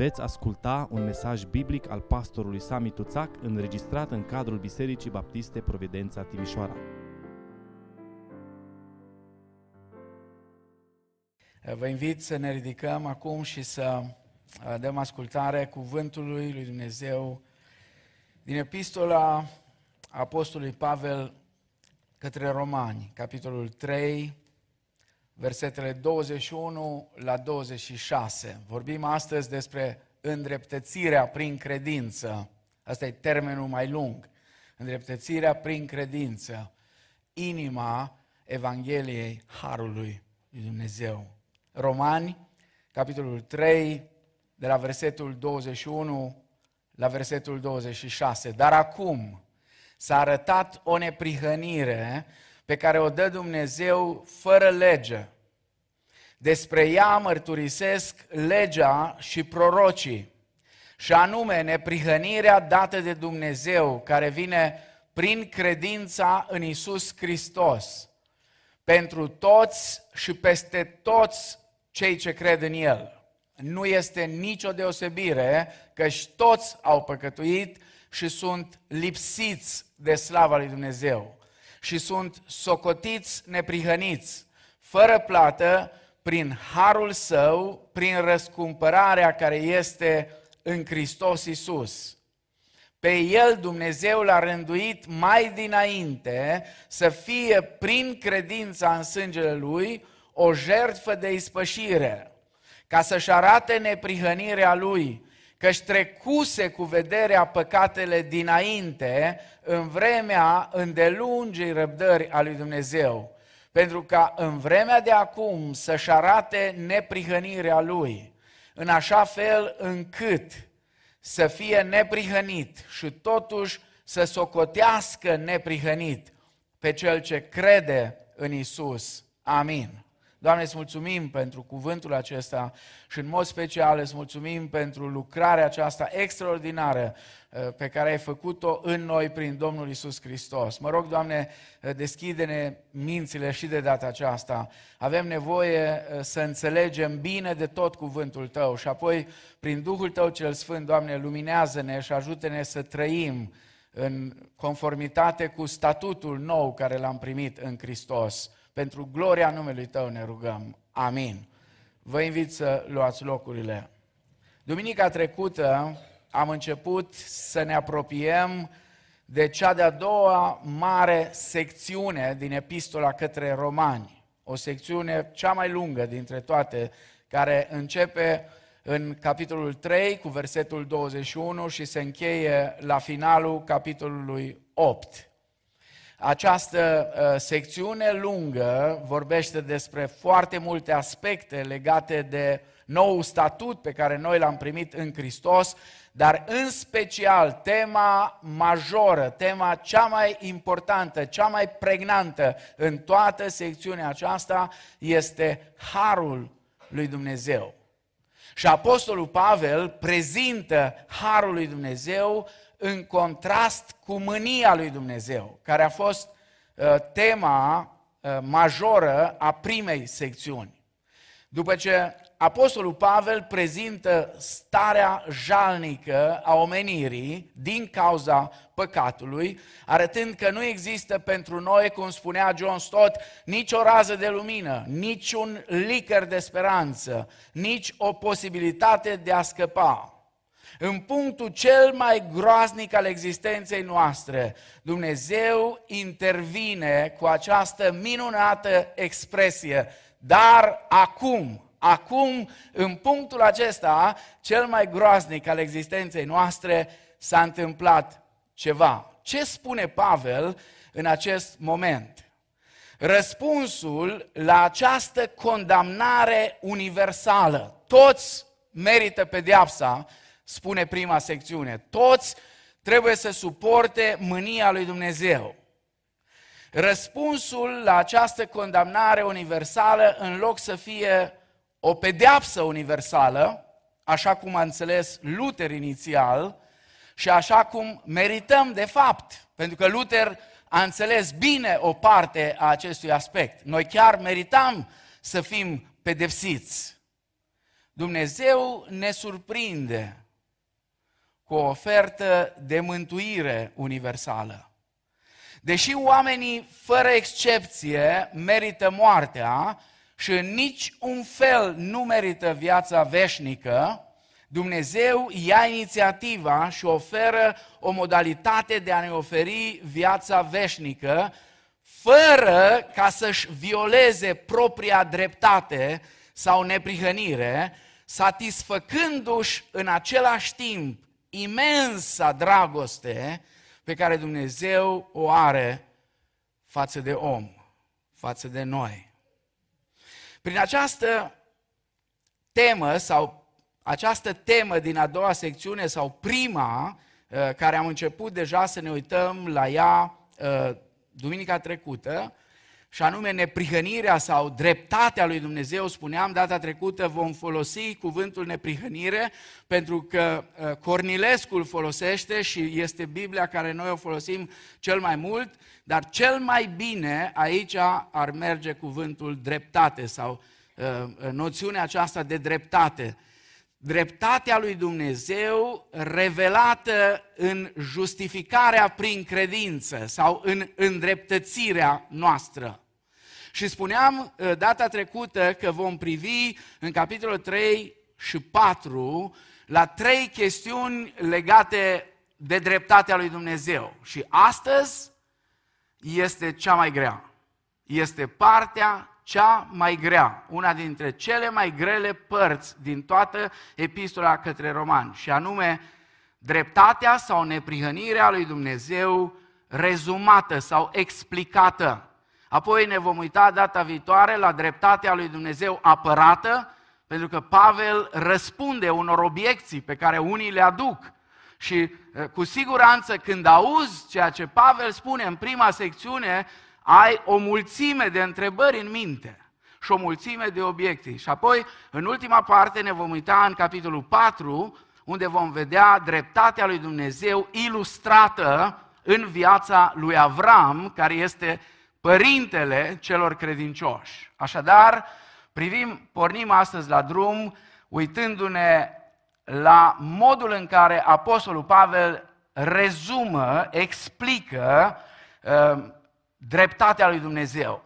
Veți asculta un mesaj biblic al pastorului Sami Tuțac înregistrat în cadrul Bisericii Baptiste Providența Timișoara. Vă invit să ne ridicăm acum și să uh, dăm ascultare cuvântului lui Dumnezeu din epistola Apostolului Pavel către Romani, capitolul 3, versetele 21 la 26. Vorbim astăzi despre îndreptățirea prin credință. Asta e termenul mai lung. Îndreptățirea prin credință. Inima Evangheliei Harului lui Dumnezeu. Romani, capitolul 3, de la versetul 21 la versetul 26. Dar acum s-a arătat o neprihănire pe care o dă Dumnezeu fără lege. Despre ea mărturisesc legea și prorocii, și anume neprihănirea dată de Dumnezeu, care vine prin credința în Isus Hristos, pentru toți și peste toți cei ce cred în El. Nu este nicio deosebire, căci toți au păcătuit și sunt lipsiți de slava lui Dumnezeu și sunt socotiți neprihăniți, fără plată, prin harul său, prin răscumpărarea care este în Hristos Isus. Pe el Dumnezeu l-a rânduit mai dinainte să fie prin credința în sângele lui o jertfă de ispășire, ca să-și arate neprihănirea lui, că-și trecuse cu vederea păcatele dinainte în vremea îndelungii răbdări a lui Dumnezeu, pentru ca în vremea de acum să-și arate neprihănirea lui, în așa fel încât să fie neprihănit și totuși să socotească neprihănit pe cel ce crede în Isus. Amin. Doamne, îți mulțumim pentru cuvântul acesta și în mod special îți mulțumim pentru lucrarea aceasta extraordinară uh, pe care ai făcut-o în noi prin Domnul Isus Hristos. Mă rog, Doamne, uh, deschide-ne mințile și de data aceasta. Avem nevoie uh, să înțelegem bine de tot cuvântul Tău și apoi, prin Duhul Tău cel Sfânt, Doamne, luminează-ne și ajută-ne să trăim în conformitate cu statutul nou care l-am primit în Hristos. Pentru gloria numelui Tău ne rugăm. Amin. Vă invit să luați locurile. Duminica trecută am început să ne apropiem de cea de-a doua mare secțiune din epistola către romani. O secțiune cea mai lungă dintre toate, care începe în capitolul 3 cu versetul 21 și se încheie la finalul capitolului 8. Această uh, secțiune lungă vorbește despre foarte multe aspecte legate de nou statut pe care noi l-am primit în Hristos, dar în special tema majoră, tema cea mai importantă, cea mai pregnantă în toată secțiunea aceasta este harul lui Dumnezeu. Și Apostolul Pavel prezintă harul lui Dumnezeu în contrast cu mânia lui Dumnezeu, care a fost uh, tema uh, majoră a primei secțiuni. După ce Apostolul Pavel prezintă starea jalnică a omenirii din cauza păcatului, arătând că nu există pentru noi, cum spunea John Stott, nici o rază de lumină, nici un licăr de speranță, nici o posibilitate de a scăpa. În punctul cel mai groaznic al existenței noastre, Dumnezeu intervine cu această minunată expresie, dar acum, acum, în punctul acesta, cel mai groaznic al existenței noastre, s-a întâmplat ceva. Ce spune Pavel în acest moment? Răspunsul la această condamnare universală. Toți merită pedeapsa, spune prima secțiune. Toți trebuie să suporte mânia lui Dumnezeu. Răspunsul la această condamnare universală, în loc să fie o pedeapsă universală, așa cum a înțeles Luther inițial și așa cum merităm de fapt, pentru că Luther a înțeles bine o parte a acestui aspect. Noi chiar meritam să fim pedepsiți. Dumnezeu ne surprinde cu o ofertă de mântuire universală. Deși oamenii, fără excepție, merită moartea și în nici un fel nu merită viața veșnică, Dumnezeu ia inițiativa și oferă o modalitate de a ne oferi viața veșnică, fără ca să-și violeze propria dreptate sau neprihănire, satisfăcându-și în același timp imensa dragoste pe care Dumnezeu o are față de om, față de noi. Prin această temă sau această temă din a doua secțiune sau prima, uh, care am început deja să ne uităm la ea uh, duminica trecută, și anume neprihănirea sau dreptatea lui Dumnezeu, spuneam data trecută, vom folosi cuvântul neprihănire pentru că uh, Cornilescu îl folosește și este Biblia care noi o folosim cel mai mult, dar cel mai bine aici ar merge cuvântul dreptate sau uh, uh, noțiunea aceasta de dreptate. Dreptatea lui Dumnezeu revelată în justificarea prin credință sau în îndreptățirea noastră. Și spuneam uh, data trecută că vom privi în capitolul 3 și 4 la trei chestiuni legate de dreptatea lui Dumnezeu. Și astăzi este cea mai grea. Este partea cea mai grea, una dintre cele mai grele părți din toată epistola către romani, și anume dreptatea sau neprihănirea lui Dumnezeu rezumată sau explicată. Apoi ne vom uita data viitoare la dreptatea lui Dumnezeu apărată, pentru că Pavel răspunde unor obiecții pe care unii le aduc. Și eh, cu siguranță când auzi ceea ce Pavel spune în prima secțiune, ai o mulțime de întrebări în minte și o mulțime de obiecții. Și apoi, în ultima parte, ne vom uita în capitolul 4, unde vom vedea dreptatea lui Dumnezeu ilustrată în viața lui Avram, care este părintele celor credincioși. Așadar, privim, pornim astăzi la drum, uitându-ne la modul în care Apostolul Pavel rezumă, explică uh, dreptatea lui Dumnezeu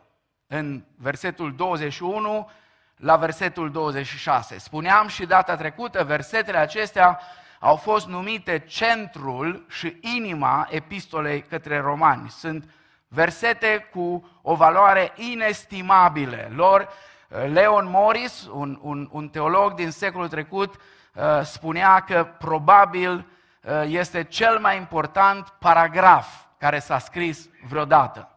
în versetul 21 la versetul 26. Spuneam și data trecută, versetele acestea au fost numite centrul și inima epistolei către romani. Sunt versete cu o valoare inestimabilă. Lor, Leon Morris, un, un, un teolog din secolul trecut, uh, spunea că probabil uh, este cel mai important paragraf care s-a scris vreodată.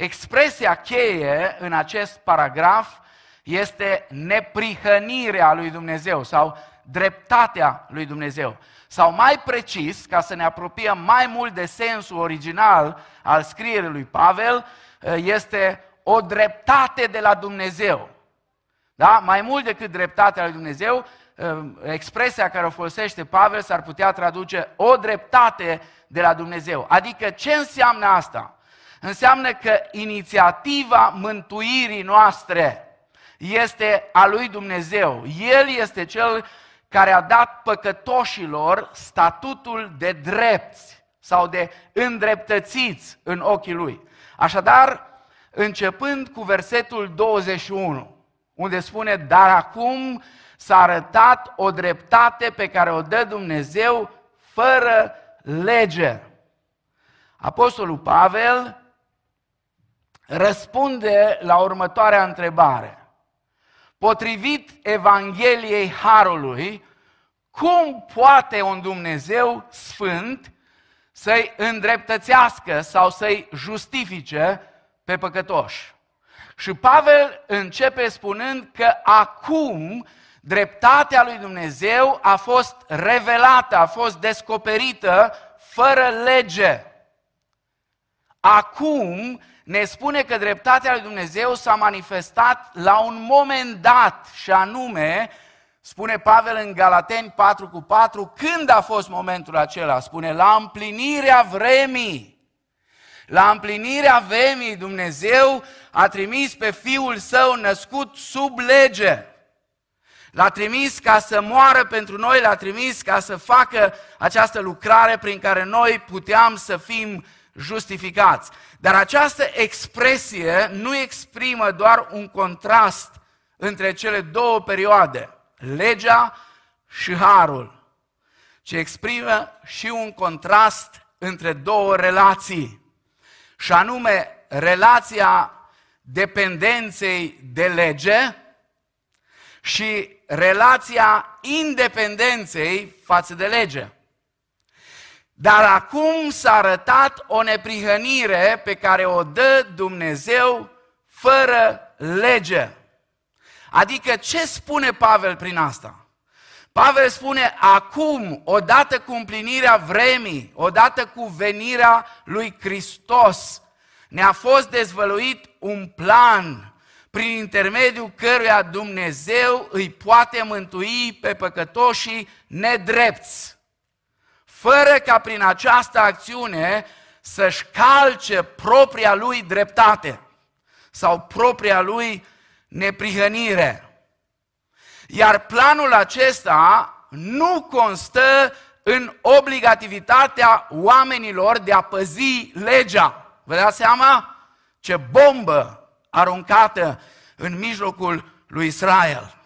Expresia cheie în acest paragraf este neprihănirea lui Dumnezeu sau dreptatea lui Dumnezeu. Sau mai precis, ca să ne apropiem mai mult de sensul original al scrierii lui Pavel, este o dreptate de la Dumnezeu. Da? Mai mult decât dreptatea lui Dumnezeu, expresia care o folosește Pavel s-ar putea traduce o dreptate de la Dumnezeu. Adică ce înseamnă asta? Înseamnă că inițiativa mântuirii noastre este a lui Dumnezeu. El este cel care a dat păcătoșilor statutul de drepți sau de îndreptățiți în ochii lui. Așadar, începând cu versetul 21, unde spune, dar acum s-a arătat o dreptate pe care o dă Dumnezeu fără lege. Apostolul Pavel răspunde la următoarea întrebare. Potrivit Evangheliei Harului, cum poate un Dumnezeu sfânt să-i îndreptățească sau să-i justifice pe păcătoși? Și Pavel începe spunând că acum dreptatea lui Dumnezeu a fost revelată, a fost descoperită fără lege. Acum ne spune că dreptatea lui Dumnezeu s-a manifestat la un moment dat și anume, spune Pavel în Galateni 4 cu 4, când a fost momentul acela? Spune, la împlinirea vremii. La împlinirea vremii Dumnezeu a trimis pe Fiul Său născut sub lege. L-a trimis ca să moară pentru noi, l-a trimis ca să facă această lucrare prin care noi puteam să fim justificați. Dar această expresie nu exprimă doar un contrast între cele două perioade, legea și harul, ci exprimă și un contrast între două relații, și anume relația dependenței de lege și relația independenței față de lege. Dar acum s-a arătat o neprihănire pe care o dă Dumnezeu fără lege. Adică ce spune Pavel prin asta? Pavel spune, acum, odată cu împlinirea vremii, odată cu venirea lui Hristos, ne-a fost dezvăluit un plan prin intermediul căruia Dumnezeu îi poate mântui pe păcătoșii nedrepți, fără ca prin această acțiune să-și calce propria lui dreptate sau propria lui neprihănire. Iar planul acesta nu constă în obligativitatea oamenilor de a păzi legea. Vă dați seama? Ce bombă aruncată în mijlocul lui Israel.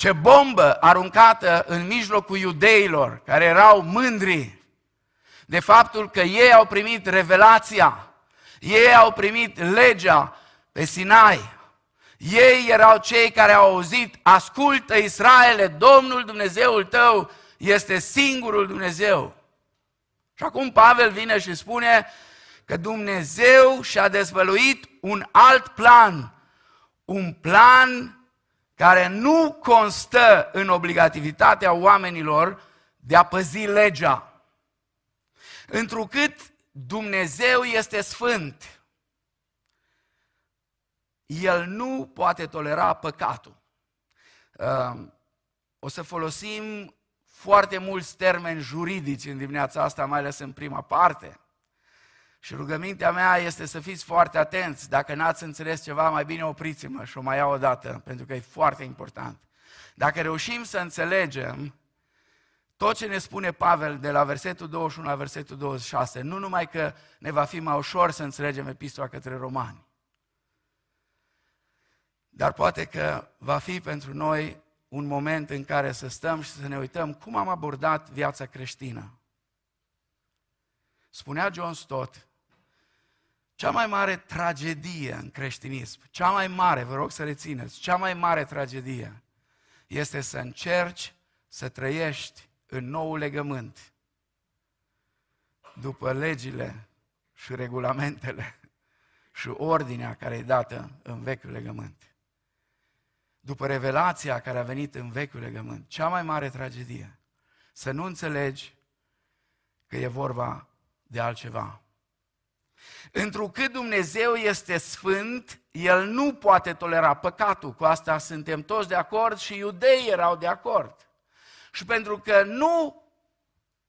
Ce bombă aruncată în mijlocul iudeilor, care erau mândri de faptul că ei au primit revelația, ei au primit legea pe Sinai. Ei erau cei care au auzit, ascultă Israele, Domnul Dumnezeul tău este singurul Dumnezeu. Și acum Pavel vine și spune că Dumnezeu și-a dezvăluit un alt plan, un plan care nu constă în obligativitatea oamenilor de a păzi legea. Întrucât Dumnezeu este sfânt, el nu poate tolera păcatul. Ehm, o să folosim foarte mulți termeni juridici în dimineața asta, mai ales în prima parte. Și rugămintea mea este să fiți foarte atenți. Dacă n-ați înțeles ceva, mai bine opriți-mă și o mai iau o dată, pentru că e foarte important. Dacă reușim să înțelegem tot ce ne spune Pavel de la versetul 21 la versetul 26, nu numai că ne va fi mai ușor să înțelegem epistola către romani, dar poate că va fi pentru noi un moment în care să stăm și să ne uităm cum am abordat viața creștină. Spunea John Stott, cea mai mare tragedie în creștinism, cea mai mare, vă rog să rețineți, cea mai mare tragedie este să încerci să trăiești în nou legământ după legile și regulamentele și ordinea care e dată în vechiul legământ după revelația care a venit în vechiul legământ, cea mai mare tragedie, să nu înțelegi că e vorba de altceva. Întrucât Dumnezeu este sfânt, El nu poate tolera păcatul. Cu asta suntem toți de acord și iudeii erau de acord. Și pentru că nu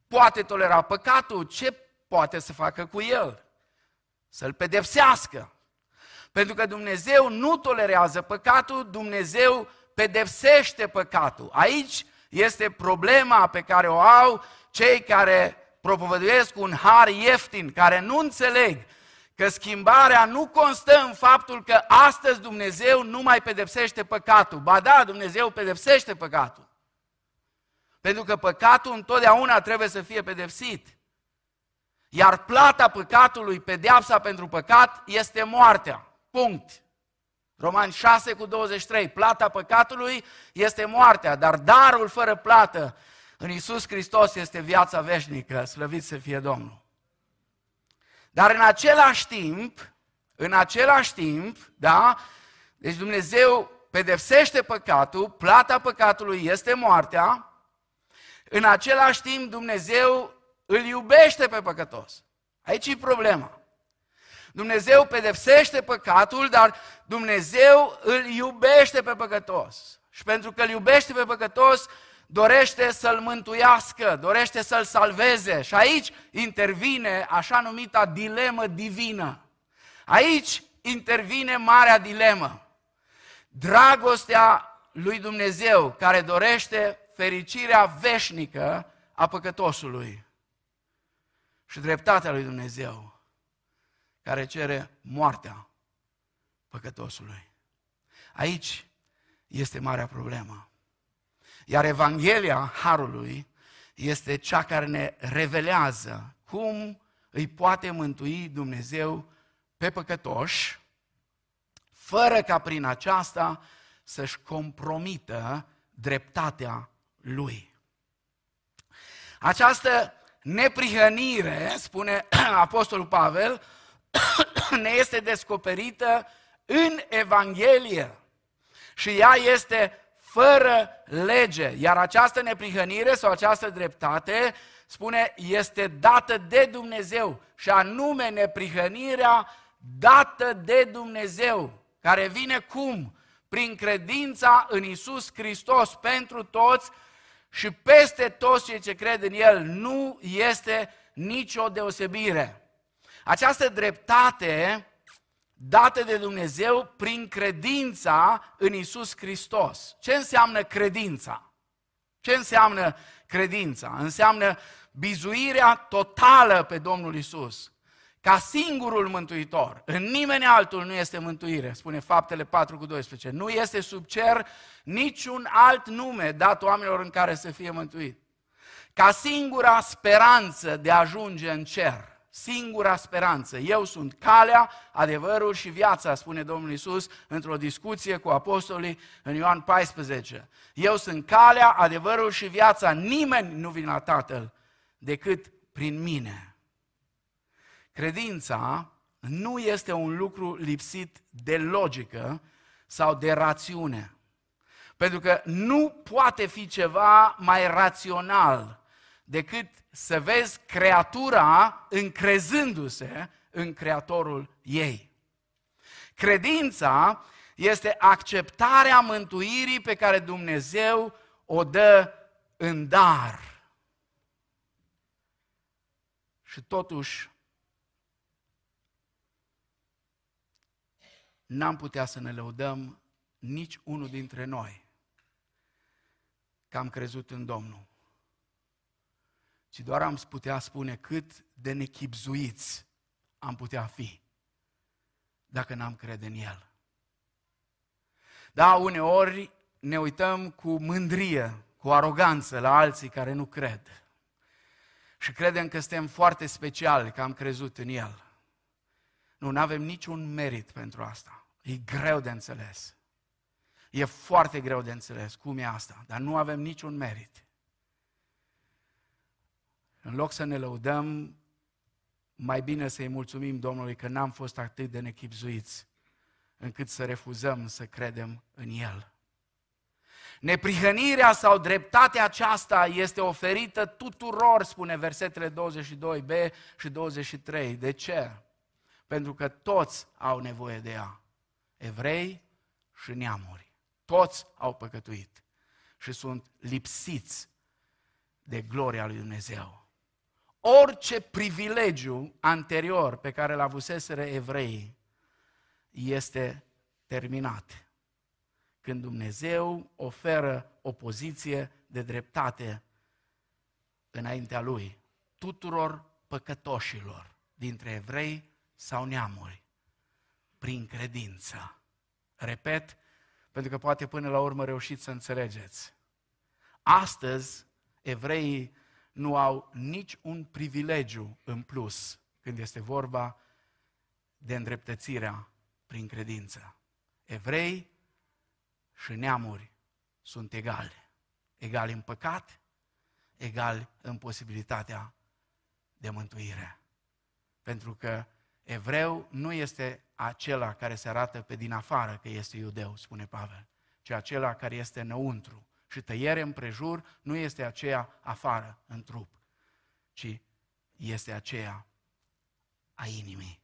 poate tolera păcatul, ce poate să facă cu el? Să-l pedepsească. Pentru că Dumnezeu nu tolerează păcatul, Dumnezeu pedepsește păcatul. Aici este problema pe care o au cei care propovăduiesc un har ieftin, care nu înțeleg că schimbarea nu constă în faptul că astăzi Dumnezeu nu mai pedepsește păcatul. Ba da, Dumnezeu pedepsește păcatul. Pentru că păcatul întotdeauna trebuie să fie pedepsit. Iar plata păcatului, pedeapsa pentru păcat, este moartea. Punct. Romani 6 cu 23. Plata păcatului este moartea, dar darul fără plată în Isus Hristos este viața veșnică, slăvit să fie Domnul. Dar în același timp, în același timp, da, deci Dumnezeu pedepsește păcatul, plata păcatului este moartea, în același timp Dumnezeu îl iubește pe păcătos. Aici e problema. Dumnezeu pedepsește păcatul, dar Dumnezeu îl iubește pe păcătos. Și pentru că îl iubește pe păcătos, dorește să-l mântuiască, dorește să-l salveze. Și aici intervine așa numita dilemă divină. Aici intervine marea dilemă. Dragostea lui Dumnezeu care dorește fericirea veșnică a păcătosului și dreptatea lui Dumnezeu care cere moartea păcătosului. Aici este marea problemă. Iar Evanghelia Harului este cea care ne revelează cum îi poate mântui Dumnezeu pe păcătoși, fără ca prin aceasta să-și compromită dreptatea lui. Această neprihănire, spune Apostolul Pavel, ne este descoperită în Evanghelie. Și ea este fără lege. Iar această neprihănire sau această dreptate, spune, este dată de Dumnezeu. Și anume neprihănirea dată de Dumnezeu, care vine cum? Prin credința în Isus Hristos pentru toți și peste toți cei ce cred în El. Nu este nicio deosebire. Această dreptate dată de Dumnezeu prin credința în Isus Hristos. Ce înseamnă credința? Ce înseamnă credința? Înseamnă bizuirea totală pe Domnul Isus ca singurul mântuitor. În nimeni altul nu este mântuire, spune faptele 4 cu 12. Nu este sub cer niciun alt nume dat oamenilor în care să fie mântuit. Ca singura speranță de a ajunge în cer singura speranță. Eu sunt calea, adevărul și viața, spune Domnul Isus într-o discuție cu apostolii în Ioan 14. Eu sunt calea, adevărul și viața. Nimeni nu vine la Tatăl decât prin mine. Credința nu este un lucru lipsit de logică sau de rațiune. Pentru că nu poate fi ceva mai rațional decât să vezi creatura încrezându-se în Creatorul ei. Credința este acceptarea mântuirii pe care Dumnezeu o dă în dar. Și totuși, n-am putea să ne lăudăm nici unul dintre noi că am crezut în Domnul ci doar am putea spune cât de nechipzuiți am putea fi dacă n-am crede în El. Da, uneori ne uităm cu mândrie, cu aroganță la alții care nu cred. Și credem că suntem foarte speciali, că am crezut în El. Nu, nu avem niciun merit pentru asta. E greu de înțeles. E foarte greu de înțeles cum e asta, dar nu avem niciun merit. În loc să ne lăudăm, mai bine să-i mulțumim Domnului că n-am fost atât de nechipzuiți încât să refuzăm să credem în El. Neprihănirea sau dreptatea aceasta este oferită tuturor, spune versetele 22b și 23. De ce? Pentru că toți au nevoie de ea. Evrei și neamuri. Toți au păcătuit și sunt lipsiți de gloria lui Dumnezeu orice privilegiu anterior pe care l avuseseră evreii este terminat. Când Dumnezeu oferă o poziție de dreptate înaintea Lui, tuturor păcătoșilor, dintre evrei sau neamuri, prin credință. Repet, pentru că poate până la urmă reușiți să înțelegeți. Astăzi, evreii nu au nici un privilegiu în plus când este vorba de îndreptățirea prin credință. Evrei și neamuri sunt egali. Egali în păcat, egali în posibilitatea de mântuire. Pentru că evreu nu este acela care se arată pe din afară că este iudeu, spune Pavel, ci acela care este înăuntru, și tăiere împrejur nu este aceea afară, în trup, ci este aceea a inimii.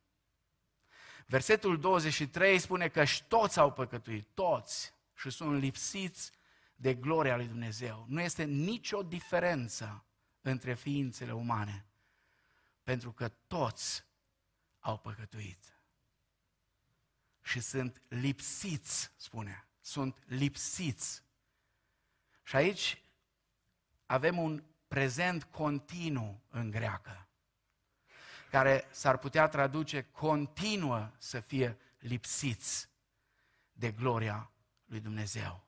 Versetul 23 spune că și toți au păcătuit, toți, și sunt lipsiți de gloria lui Dumnezeu. Nu este nicio diferență între ființele umane, pentru că toți au păcătuit. Și sunt lipsiți, spune, sunt lipsiți Și aici avem un prezent continuu în greacă, care s-ar putea traduce continuă să fie lipsiți de gloria lui Dumnezeu.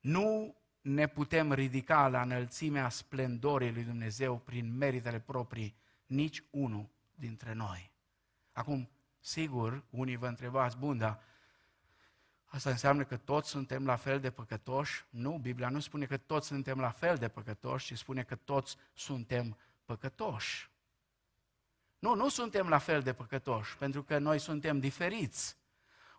Nu ne putem ridica la înălțimea splendorii lui Dumnezeu prin meritele proprii, nici unul dintre noi. Acum, sigur, unii vă întrebați, bun, dar asta înseamnă că toți suntem la fel de păcătoși? Nu, Biblia nu spune că toți suntem la fel de păcătoși, ci spune că toți suntem păcătoși. Nu, nu suntem la fel de păcătoși, pentru că noi suntem diferiți.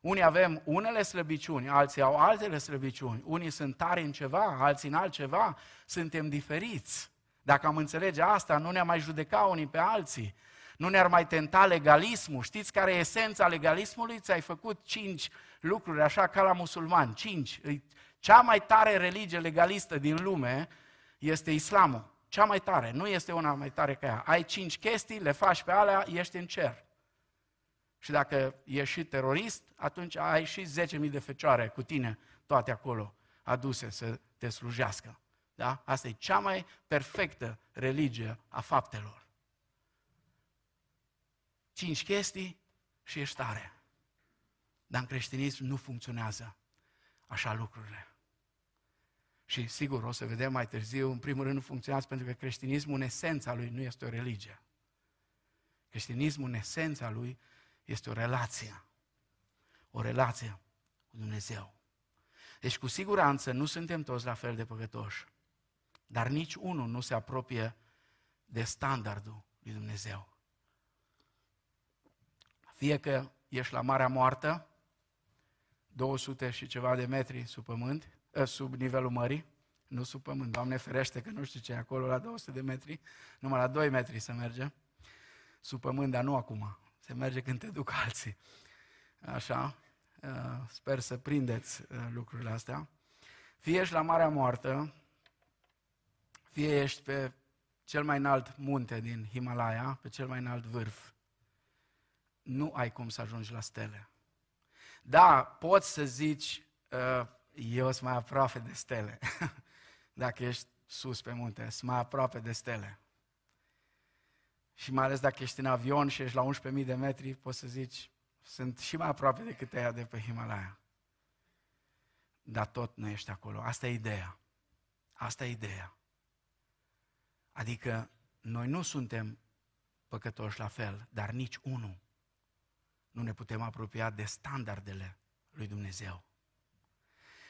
Unii avem unele slăbiciuni, alții au altele slăbiciuni. Unii sunt tari în ceva, alții în altceva. Suntem diferiți. Dacă am înțelege asta, nu ne-am mai judeca unii pe alții. Nu ne-ar mai tenta legalismul. Știți care e esența legalismului? Ți-ai făcut cinci lucruri așa ca la musulman. Cinci. Cea mai tare religie legalistă din lume este islamul. Cea mai tare. Nu este una mai tare ca ea. Ai cinci chestii, le faci pe alea, ești în cer. Și dacă ești și terorist, atunci ai și 10.000 de fecioare cu tine, toate acolo, aduse să te slujească. Da? Asta e cea mai perfectă religie a faptelor. Cinci chestii și ești tare. Dar în creștinism nu funcționează așa lucrurile. Și sigur, o să vedem mai târziu, în primul rând nu funcționează pentru că creștinismul în esența lui nu este o religie. Creștinismul în esența lui este o relație. O relație cu Dumnezeu. Deci cu siguranță nu suntem toți la fel de păcătoși, dar nici unul nu se apropie de standardul lui Dumnezeu. Fie că ești la Marea Moartă, 200 și ceva de metri sub pământ, ă, sub nivelul mării, nu sub pământ, Doamne ferește că nu știu ce e acolo la 200 de metri, numai la 2 metri să merge, sub pământ, dar nu acum, se merge când te duc alții. Așa, uh, sper să prindeți uh, lucrurile astea. Fie ești la Marea Moartă, fie ești pe cel mai înalt munte din Himalaya, pe cel mai înalt vârf, nu ai cum să ajungi la stele. Da, poți să zici, uh, eu sunt mai aproape de stele. Dacă ești sus pe munte, sunt mai aproape de stele. Și mai ales dacă ești în avion și ești la 11.000 de metri, poți să zici, sunt și mai aproape decât aia de pe Himalaya. Dar tot nu ești acolo. Asta e ideea. Asta e ideea. Adică noi nu suntem păcătoși la fel, dar nici unul nu ne putem apropia de standardele lui Dumnezeu.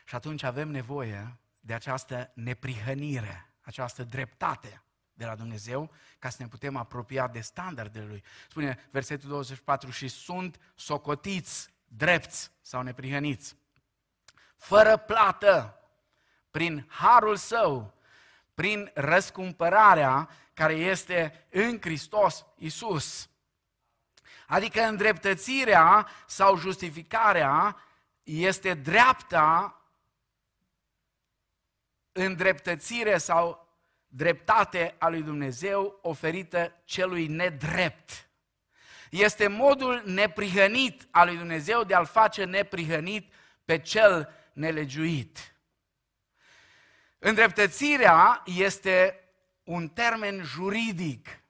Și atunci avem nevoie de această neprihănire, această dreptate de la Dumnezeu ca să ne putem apropia de standardele Lui. Spune versetul 24, și sunt socotiți, drepți sau neprihăniți, fără plată, prin harul Său, prin răscumpărarea care este în Hristos Isus. Adică îndreptățirea sau justificarea este dreapta îndreptățire sau dreptate a lui Dumnezeu oferită celui nedrept. Este modul neprihănit al lui Dumnezeu de a-l face neprihănit pe cel nelegiuit. Îndreptățirea este un termen juridic,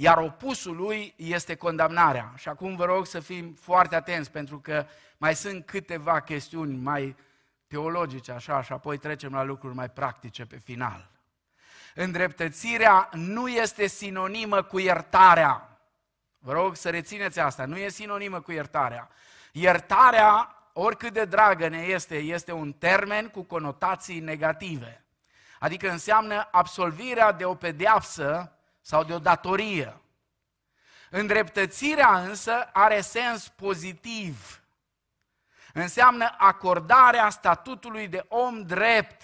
iar opusul lui este condamnarea. Și acum vă rog să fim foarte atenți, pentru că mai sunt câteva chestiuni mai teologice, așa, și apoi trecem la lucruri mai practice pe final îndreptățirea nu este sinonimă cu iertarea. Vă rog să rețineți asta, nu e sinonimă cu iertarea. Iertarea, oricât de dragă ne este, este un termen cu conotații negative. Adică înseamnă absolvirea de o pedeapsă sau de o datorie. Îndreptățirea însă are sens pozitiv. Înseamnă acordarea statutului de om drept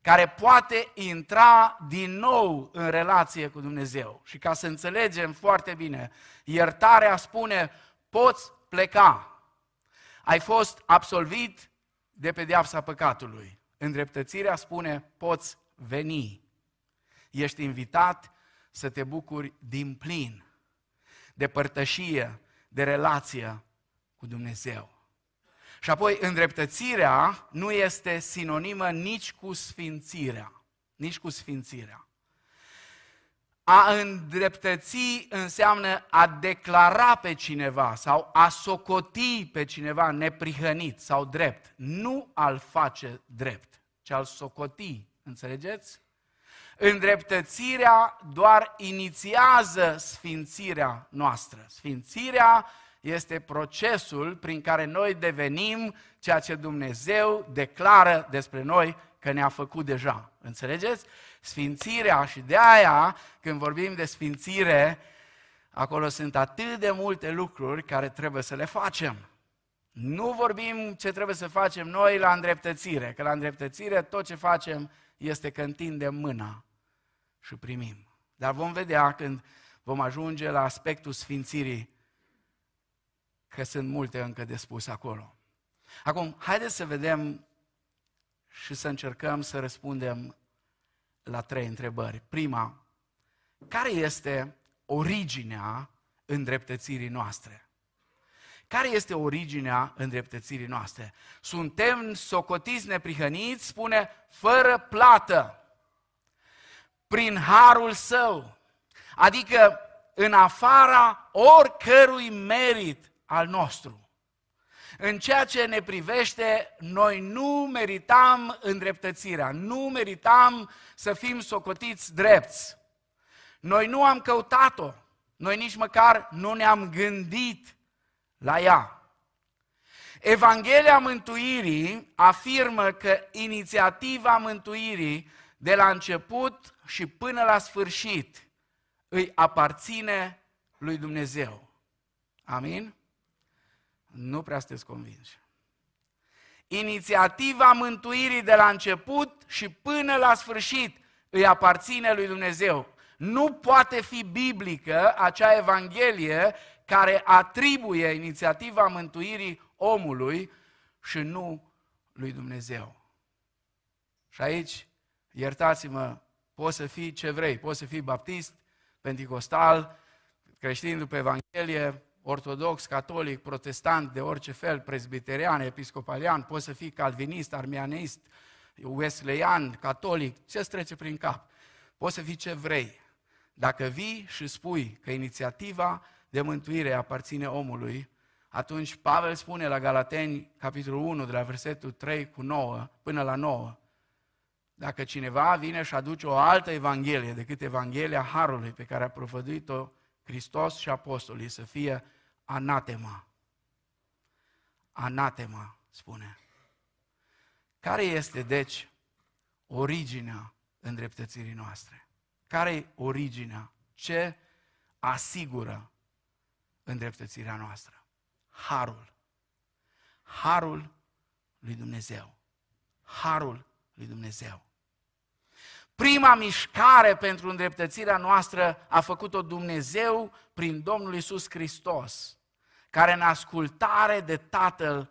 care poate intra din nou în relație cu Dumnezeu. Și ca să înțelegem foarte bine, iertarea spune, poți pleca. Ai fost absolvit de pedeapsa păcatului. Îndreptățirea spune, poți veni. Ești invitat să te bucuri din plin de părtășie, de relație cu Dumnezeu. Și apoi, îndreptățirea nu este sinonimă nici cu sfințirea. Nici cu sfințirea. A îndreptăți înseamnă a declara pe cineva sau a socoti pe cineva neprihănit sau drept. Nu al face drept, ci al socoti. Înțelegeți? Îndreptățirea doar inițiază sfințirea noastră. Sfințirea este procesul prin care noi devenim ceea ce Dumnezeu declară despre noi că ne-a făcut deja. Înțelegeți? Sfințirea și de aia, când vorbim de sfințire, acolo sunt atât de multe lucruri care trebuie să le facem. Nu vorbim ce trebuie să facem noi la îndreptățire, că la îndreptățire tot ce facem este că întindem mâna și primim. Dar vom vedea când vom ajunge la aspectul sfințirii că sunt multe încă de spus acolo. Acum, haideți să vedem și să încercăm să răspundem la trei întrebări. Prima, care este originea îndreptățirii noastre? Care este originea îndreptățirii noastre? Suntem socotiți neprihăniți, spune, fără plată, prin harul său. Adică în afara oricărui merit al nostru. În ceea ce ne privește, noi nu meritam îndreptățirea, nu meritam să fim socotiți drepți. Noi nu am căutat-o, noi nici măcar nu ne-am gândit la ea. Evanghelia mântuirii afirmă că inițiativa mântuirii de la început și până la sfârșit îi aparține lui Dumnezeu. Amin? Nu prea sunteți convinși. Inițiativa mântuirii de la început și până la sfârșit îi aparține lui Dumnezeu. Nu poate fi biblică acea Evanghelie care atribuie inițiativa mântuirii omului și nu lui Dumnezeu. Și aici, iertați-mă, poți să fii ce vrei, poți să fii baptist, pentecostal, creștin după Evanghelie, ortodox, catolic, protestant, de orice fel, presbiterian, episcopalian, poți să fii calvinist, armianist, wesleyan, catolic, ce trece prin cap? Poți să fii ce vrei. Dacă vii și spui că inițiativa de mântuire aparține omului, atunci Pavel spune la Galateni, capitolul 1, de la versetul 3 cu 9 până la 9, dacă cineva vine și aduce o altă Evanghelie decât Evanghelia Harului pe care a profăduit-o Hristos și apostolii, să fie anatema. Anatema, spune. Care este, deci, originea îndreptățirii noastre? Care e originea? Ce asigură îndreptățirea noastră? Harul. Harul lui Dumnezeu. Harul lui Dumnezeu. Prima mișcare pentru îndreptățirea noastră a făcut-o Dumnezeu prin Domnul Isus Hristos, care în ascultare de Tatăl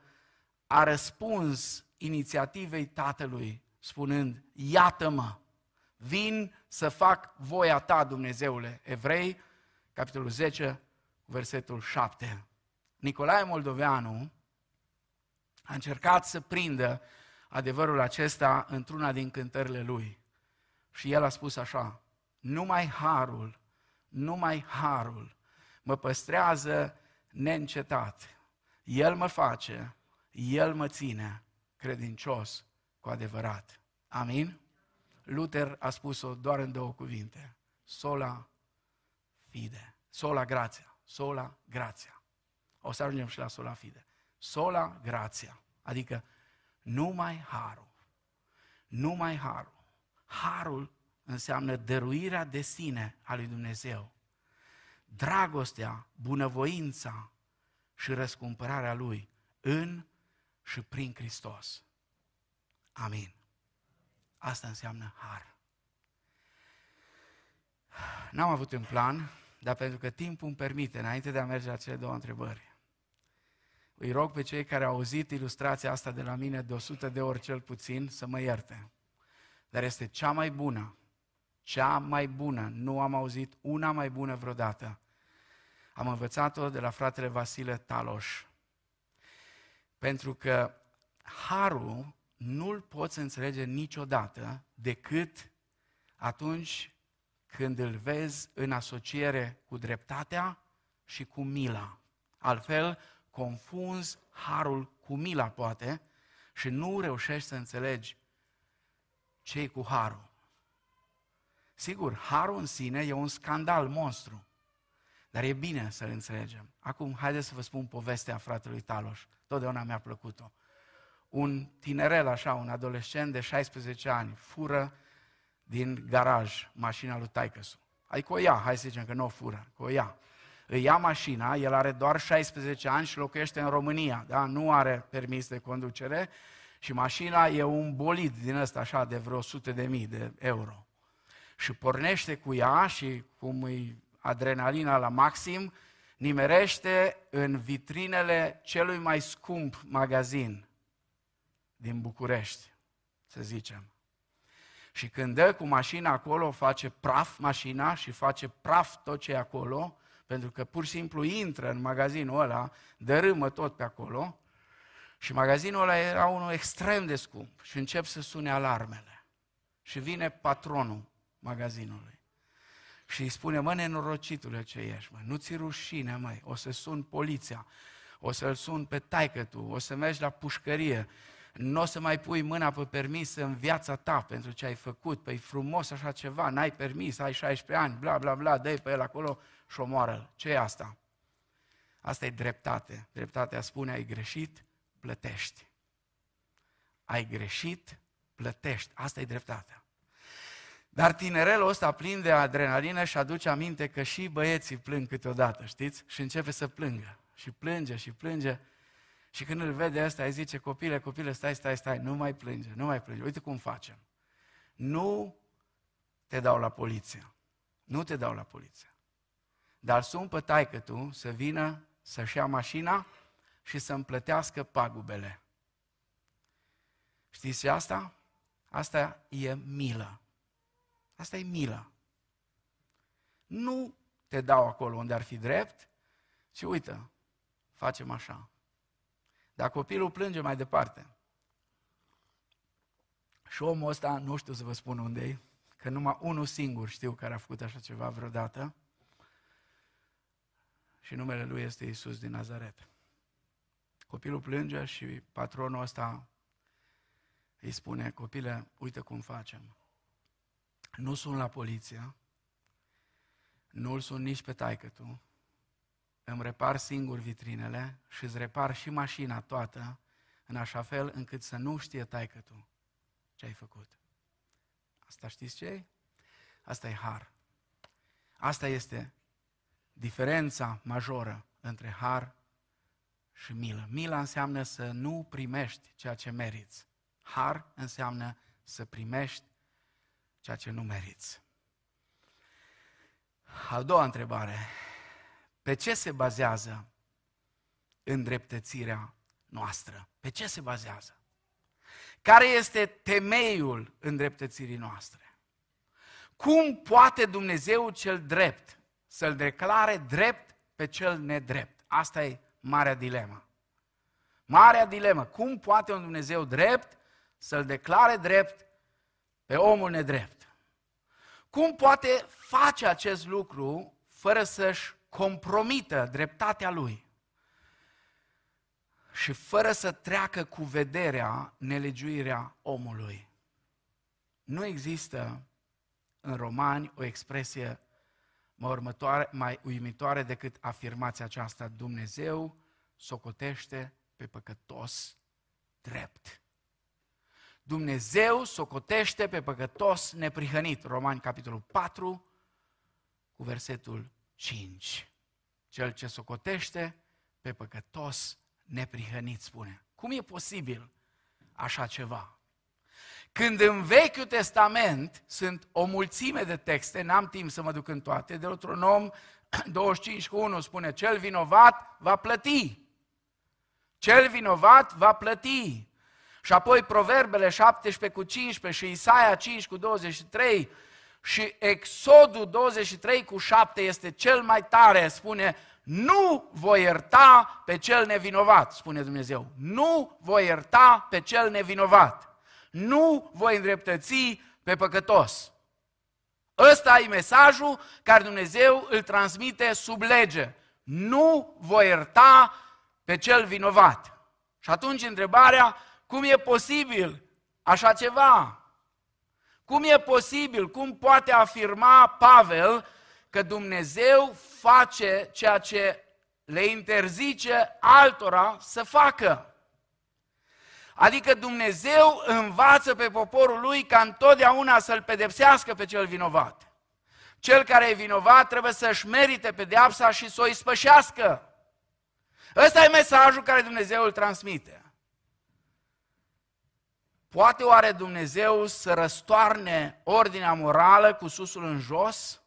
a răspuns inițiativei Tatălui, spunând, iată-mă, vin să fac voia ta, Dumnezeule. Evrei, capitolul 10, versetul 7. Nicolae Moldoveanu a încercat să prindă adevărul acesta într-una din cântările lui. Și el a spus așa, numai harul, numai harul mă păstrează neîncetat. El mă face, El mă ține credincios cu adevărat. Amin? Luther a spus-o doar în două cuvinte. Sola fide. Sola grația. Sola grația. O să ajungem și la sola fide. Sola grația. Adică numai harul. Numai harul. Harul înseamnă dăruirea de sine a lui Dumnezeu. Dragostea, bunăvoința și răscumpărarea Lui în și prin Hristos. Amin. Asta înseamnă har. N-am avut un plan, dar pentru că timpul îmi permite, înainte de a merge la cele două întrebări, îi rog pe cei care au auzit ilustrația asta de la mine de 100 de ori cel puțin să mă ierte. Dar este cea mai bună, cea mai bună, nu am auzit una mai bună vreodată. Am învățat-o de la fratele Vasile Taloș. Pentru că harul nu-l poți înțelege niciodată decât atunci când îl vezi în asociere cu dreptatea și cu mila. Altfel, confunzi harul cu mila, poate, și nu reușești să înțelegi ce cu harul. Sigur, harul în sine e un scandal monstru, dar e bine să-l înțelegem. Acum, haideți să vă spun povestea fratelui Taloș. Totdeauna mi-a plăcut-o. Un tinerel, așa, un adolescent de 16 ani, fură din garaj mașina lui taicăsu. Adică o ia, hai să zicem că nu o fură, că o ia. Îi ia mașina, el are doar 16 ani și locuiește în România, da? nu are permis de conducere și mașina e un bolid din ăsta așa de vreo 100 de mii de euro. Și pornește cu ea și cum îi adrenalina la maxim, nimerește în vitrinele celui mai scump magazin din București, să zicem. Și când dă cu mașina acolo, face praf mașina și face praf tot ce e acolo, pentru că pur și simplu intră în magazinul ăla, dărâmă tot pe acolo, și magazinul ăla era unul extrem de scump și încep să sune alarmele. Și vine patronul magazinului și îi spune, mă, nenorocitule ce ești, mă, nu ți rușine, măi, o să sun poliția, o să-l sun pe taică tu, o să mergi la pușcărie, nu o să mai pui mâna pe permis în viața ta pentru ce ai făcut, păi frumos așa ceva, n-ai permis, ai 16 ani, bla, bla, bla, dă pe el acolo și omoară ce e asta? Asta e dreptate. Dreptatea spune, ai greșit, plătești. Ai greșit, plătești. Asta e dreptatea. Dar tinerelul ăsta plin de adrenalină și aduce aminte că și băieții plâng câteodată, știți? Și începe să plângă. Și plânge și plânge. Și când îl vede asta, îi zice, copile, copile, stai, stai, stai, nu mai plânge, nu mai plânge. Uite cum facem. Nu te dau la poliție. Nu te dau la poliție. Dar sun pe taică tu să vină să-și ia mașina și să-mi plătească pagubele. Știți ce asta? Asta e milă. Asta e milă. Nu te dau acolo unde ar fi drept, ci uite, facem așa. Dar copilul plânge mai departe. Și omul ăsta, nu știu să vă spun unde e, că numai unul singur știu care a făcut așa ceva vreodată, și numele lui este Isus din Nazaret. Copilul plânge și patronul ăsta îi spune, copile, uite cum facem. Nu sunt la poliție, nu-l sunt nici pe taică tu, îmi repar singur vitrinele și îți repar și mașina toată, în așa fel încât să nu știe taică tu ce ai făcut. Asta știți ce Asta e har. Asta este diferența majoră între har și milă. Mila înseamnă să nu primești ceea ce meriți. Har înseamnă să primești ceea ce nu meriți. A doua întrebare. Pe ce se bazează îndreptățirea noastră? Pe ce se bazează? Care este temeiul îndreptățirii noastre? Cum poate Dumnezeu cel drept să-l declare drept pe cel nedrept? Asta e marea dilemă. Marea dilemă. Cum poate un Dumnezeu drept să-l declare drept pe omul nedrept? Cum poate face acest lucru fără să-și compromită dreptatea lui și fără să treacă cu vederea nelegiuirea omului? Nu există în romani o expresie mai, următoare, mai uimitoare decât afirmația aceasta. Dumnezeu socotește pe păcătos drept. Dumnezeu socotește pe păcătos neprihănit. Romani, capitolul 4, cu versetul 5. Cel ce socotește pe păcătos neprihănit, spune. Cum e posibil așa ceva? Când în Vechiul Testament sunt o mulțime de texte, n-am timp să mă duc în toate, de un om 25 cu 1 spune, cel vinovat va plăti. Cel vinovat va plăti. Și apoi Proverbele 17 cu 15 și Isaia 5 cu 23 și Exodul 23 cu 7 este cel mai tare, spune, nu voi ierta pe cel nevinovat, spune Dumnezeu. Nu voi ierta pe cel nevinovat. Nu voi îndreptăți pe păcătos. Ăsta e mesajul care Dumnezeu îl transmite sub lege. Nu voi ierta pe cel vinovat. Și atunci întrebarea, cum e posibil așa ceva? Cum e posibil, cum poate afirma Pavel că Dumnezeu face ceea ce le interzice altora să facă? Adică Dumnezeu învață pe poporul lui ca întotdeauna să-l pedepsească pe cel vinovat. Cel care e vinovat trebuie să-și merite pedeapsa și să o ispășească. Ăsta e mesajul care Dumnezeu îl transmite. Poate oare Dumnezeu să răstoarne ordinea morală cu susul în jos?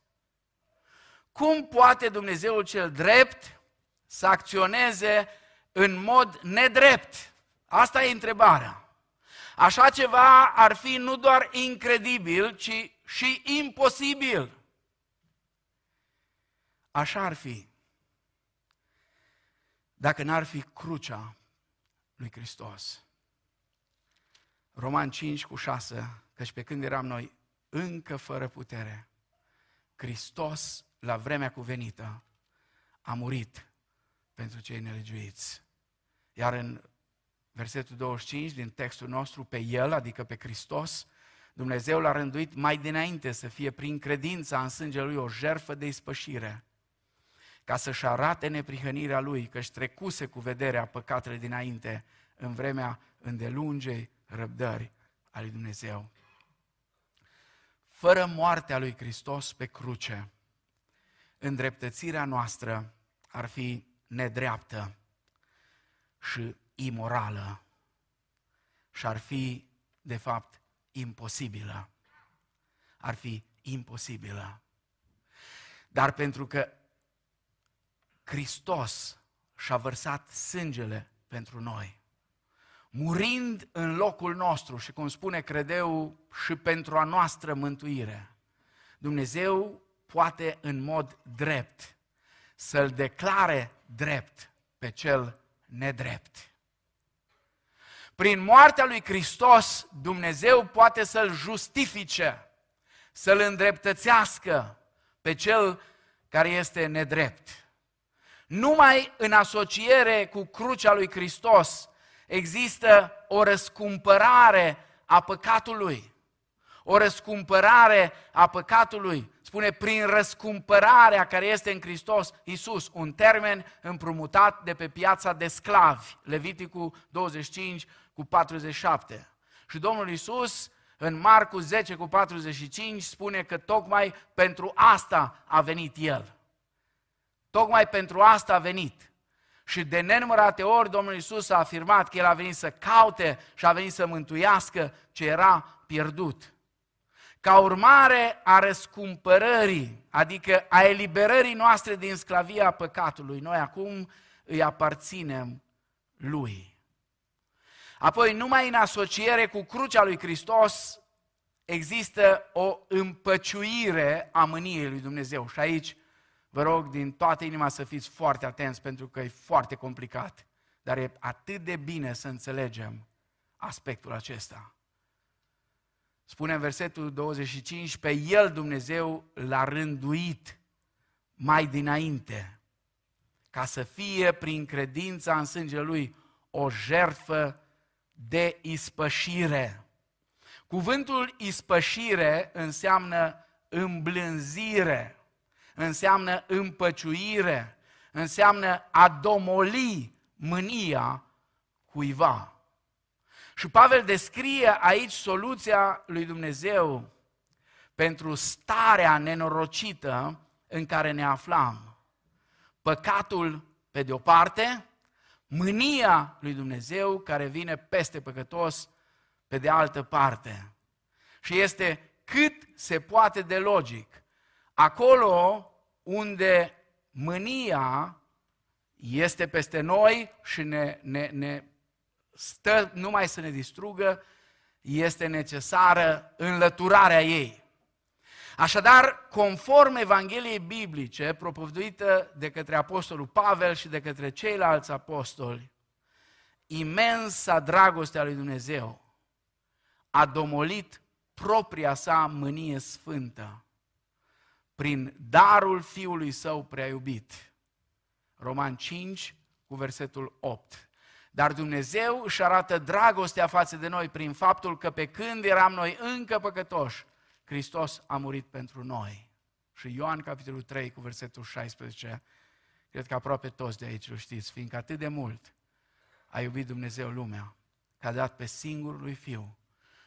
Cum poate Dumnezeul cel drept să acționeze în mod nedrept? Asta e întrebarea. Așa ceva ar fi nu doar incredibil, ci și imposibil. Așa ar fi. Dacă n-ar fi crucea lui Hristos. Roman 5 cu 6, căci pe când eram noi încă fără putere, Hristos, la vremea cuvenită, a murit pentru cei nelegiuiți. Iar în versetul 25 din textul nostru, pe El, adică pe Hristos, Dumnezeu l-a rânduit mai dinainte să fie prin credința în sângele Lui o jerfă de ispășire, ca să-și arate neprihănirea Lui, că-și trecuse cu vederea păcatele dinainte în vremea îndelungei răbdări a lui Dumnezeu. Fără moartea lui Hristos pe cruce, îndreptățirea noastră ar fi nedreaptă și imorală și ar fi, de fapt, imposibilă. Ar fi imposibilă. Dar pentru că Hristos și-a vărsat sângele pentru noi, murind în locul nostru și, cum spune credeu, și pentru a noastră mântuire, Dumnezeu poate în mod drept să-l declare drept pe cel nedrept. Prin moartea lui Hristos, Dumnezeu poate să-l justifice, să-l îndreptățească pe cel care este nedrept. Numai în asociere cu crucea lui Hristos există o răscumpărare a păcatului. O răscumpărare a păcatului. Spune prin răscumpărarea care este în Hristos Iisus, un termen împrumutat de pe piața de sclavi, Leviticul 25 cu 47. Și Domnul Iisus în Marcu 10 cu 45 spune că tocmai pentru asta a venit El. Tocmai pentru asta a venit. Și de nenumărate ori Domnul Iisus a afirmat că El a venit să caute și a venit să mântuiască ce era pierdut. Ca urmare a răscumpărării, adică a eliberării noastre din sclavia păcatului, noi acum îi aparținem Lui. Apoi, numai în asociere cu crucea lui Hristos există o împăciuire a mâniei lui Dumnezeu. Și aici Vă rog din toată inima să fiți foarte atenți pentru că e foarte complicat, dar e atât de bine să înțelegem aspectul acesta. Spune în versetul 25, pe El Dumnezeu l-a rânduit mai dinainte, ca să fie prin credința în sângele Lui o jertfă de ispășire. Cuvântul ispășire înseamnă îmblânzire înseamnă împăciuire, înseamnă a domoli mânia cuiva. Și Pavel descrie aici soluția lui Dumnezeu pentru starea nenorocită în care ne aflam. Păcatul pe de o parte, mânia lui Dumnezeu care vine peste păcătos pe de altă parte. Și este cât se poate de logic. Acolo unde mânia este peste noi și ne, ne, ne stă numai să ne distrugă, este necesară înlăturarea ei. Așadar, conform Evangheliei biblice, propovăduită de către Apostolul Pavel și de către ceilalți apostoli, imensa dragoste a lui Dumnezeu a domolit propria sa mânie sfântă prin darul Fiului Său prea iubit. Roman 5 cu versetul 8. Dar Dumnezeu își arată dragostea față de noi prin faptul că pe când eram noi încă păcătoși, Hristos a murit pentru noi. Și Ioan, capitolul 3, cu versetul 16, cred că aproape toți de aici îl știți, fiindcă atât de mult a iubit Dumnezeu lumea, că a dat pe singurul lui Fiu,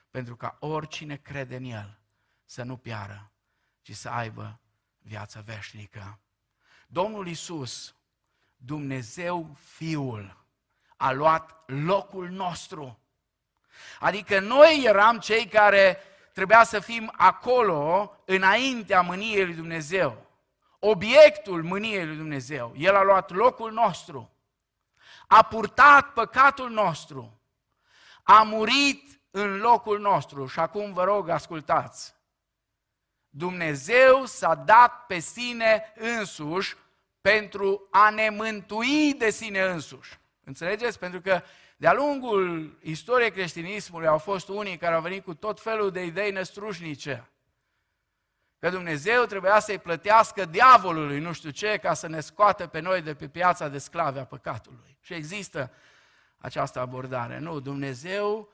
pentru ca oricine crede în El să nu piară, ci să aibă viața veșnică. Domnul Isus, Dumnezeu Fiul, a luat locul nostru. Adică noi eram cei care trebuia să fim acolo înaintea mâniei lui Dumnezeu. Obiectul mâniei lui Dumnezeu. El a luat locul nostru. A purtat păcatul nostru. A murit în locul nostru. Și acum vă rog, ascultați. Dumnezeu s-a dat pe sine însuși pentru a ne mântui de sine însuși. Înțelegeți? Pentru că de-a lungul istoriei creștinismului au fost unii care au venit cu tot felul de idei năstrușnice. Că Dumnezeu trebuia să-i plătească diavolului nu știu ce ca să ne scoată pe noi de pe piața de sclave a păcatului. Și există această abordare. Nu, Dumnezeu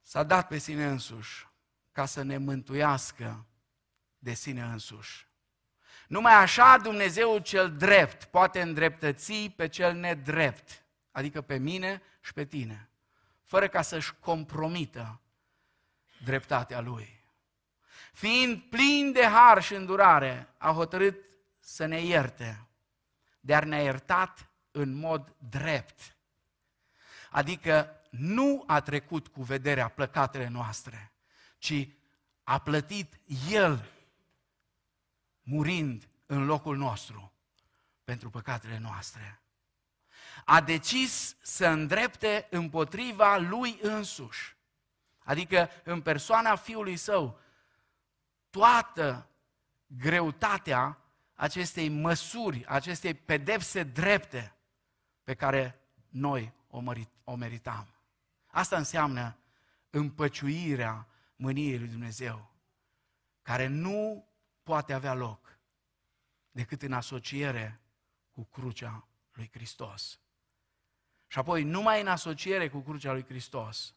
s-a dat pe sine însuși ca să ne mântuiască de sine însuși. Numai așa Dumnezeu cel drept poate îndreptăți pe cel nedrept, adică pe mine și pe tine, fără ca să-și compromită dreptatea Lui. Fiind plin de har și îndurare, a hotărât să ne ierte, dar ne-a iertat în mod drept. Adică nu a trecut cu vederea plăcatele noastre, ci a plătit El murind în locul nostru pentru păcatele noastre. A decis să îndrepte împotriva lui însuși, adică în persoana fiului său, toată greutatea acestei măsuri, acestei pedepse drepte pe care noi o meritam. Asta înseamnă împăciuirea mâniei lui Dumnezeu, care nu poate avea loc decât în asociere cu crucea lui Hristos. Și apoi, numai în asociere cu crucea lui Hristos,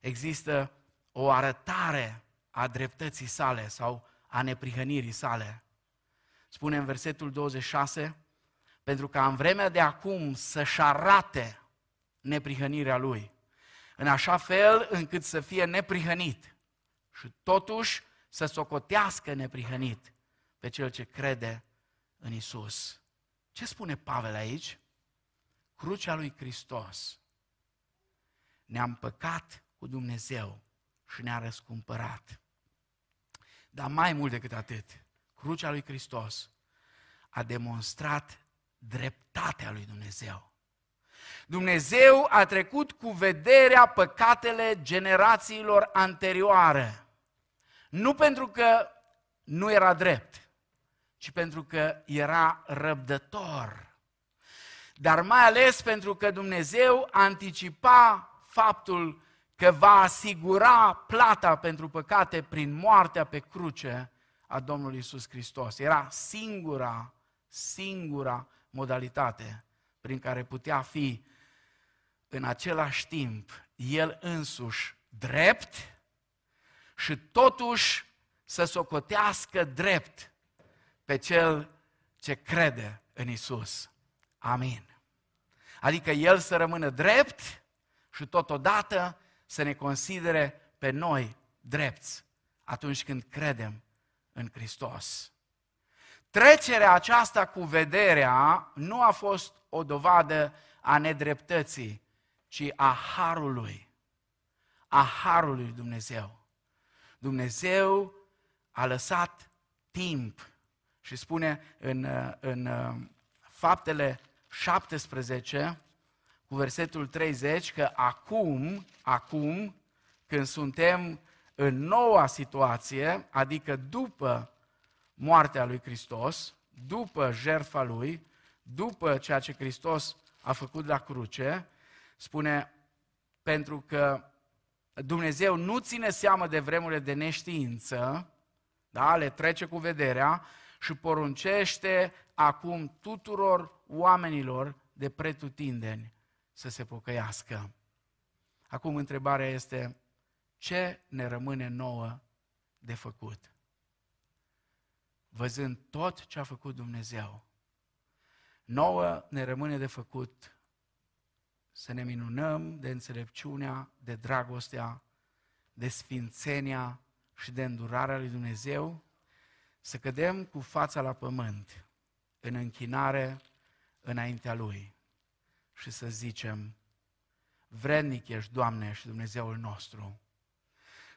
există o arătare a dreptății sale sau a neprihănirii sale. Spune în versetul 26, pentru ca în vremea de acum să-și arate neprihănirea lui, în așa fel încât să fie neprihănit și totuși să socotească neprihănit pe cel ce crede în Isus. Ce spune Pavel aici? Crucea lui Hristos ne-a împăcat cu Dumnezeu și ne-a răscumpărat. Dar mai mult decât atât, crucea lui Hristos a demonstrat dreptatea lui Dumnezeu. Dumnezeu a trecut cu vederea păcatele generațiilor anterioare. Nu pentru că nu era drept, ci pentru că era răbdător. Dar mai ales pentru că Dumnezeu anticipa faptul că va asigura plata pentru păcate prin moartea pe cruce a Domnului Isus Hristos. Era singura, singura modalitate prin care putea fi în același timp el însuși drept și totuși să socotească drept pe cel ce crede în Isus. Amin. Adică el să rămână drept și totodată să ne considere pe noi drepți atunci când credem în Hristos. Trecerea aceasta cu vederea nu a fost o dovadă a nedreptății, ci a harului. A harului Dumnezeu. Dumnezeu a lăsat timp și spune în, în faptele 17 cu versetul 30 că acum, acum, când suntem în noua situație, adică după moartea lui Hristos, după jertfa lui, după ceea ce Hristos a făcut la cruce, spune, pentru că Dumnezeu nu ține seamă de vremurile de neștiință, da, le trece cu vederea și poruncește acum tuturor oamenilor de pretutindeni să se pocăiască. Acum întrebarea este, ce ne rămâne nouă de făcut? Văzând tot ce a făcut Dumnezeu, nouă ne rămâne de făcut să ne minunăm de înțelepciunea, de dragostea, de sfințenia și de îndurarea lui Dumnezeu, să cădem cu fața la pământ, în închinare înaintea Lui și să zicem, vrednic ești, Doamne, și Dumnezeul nostru,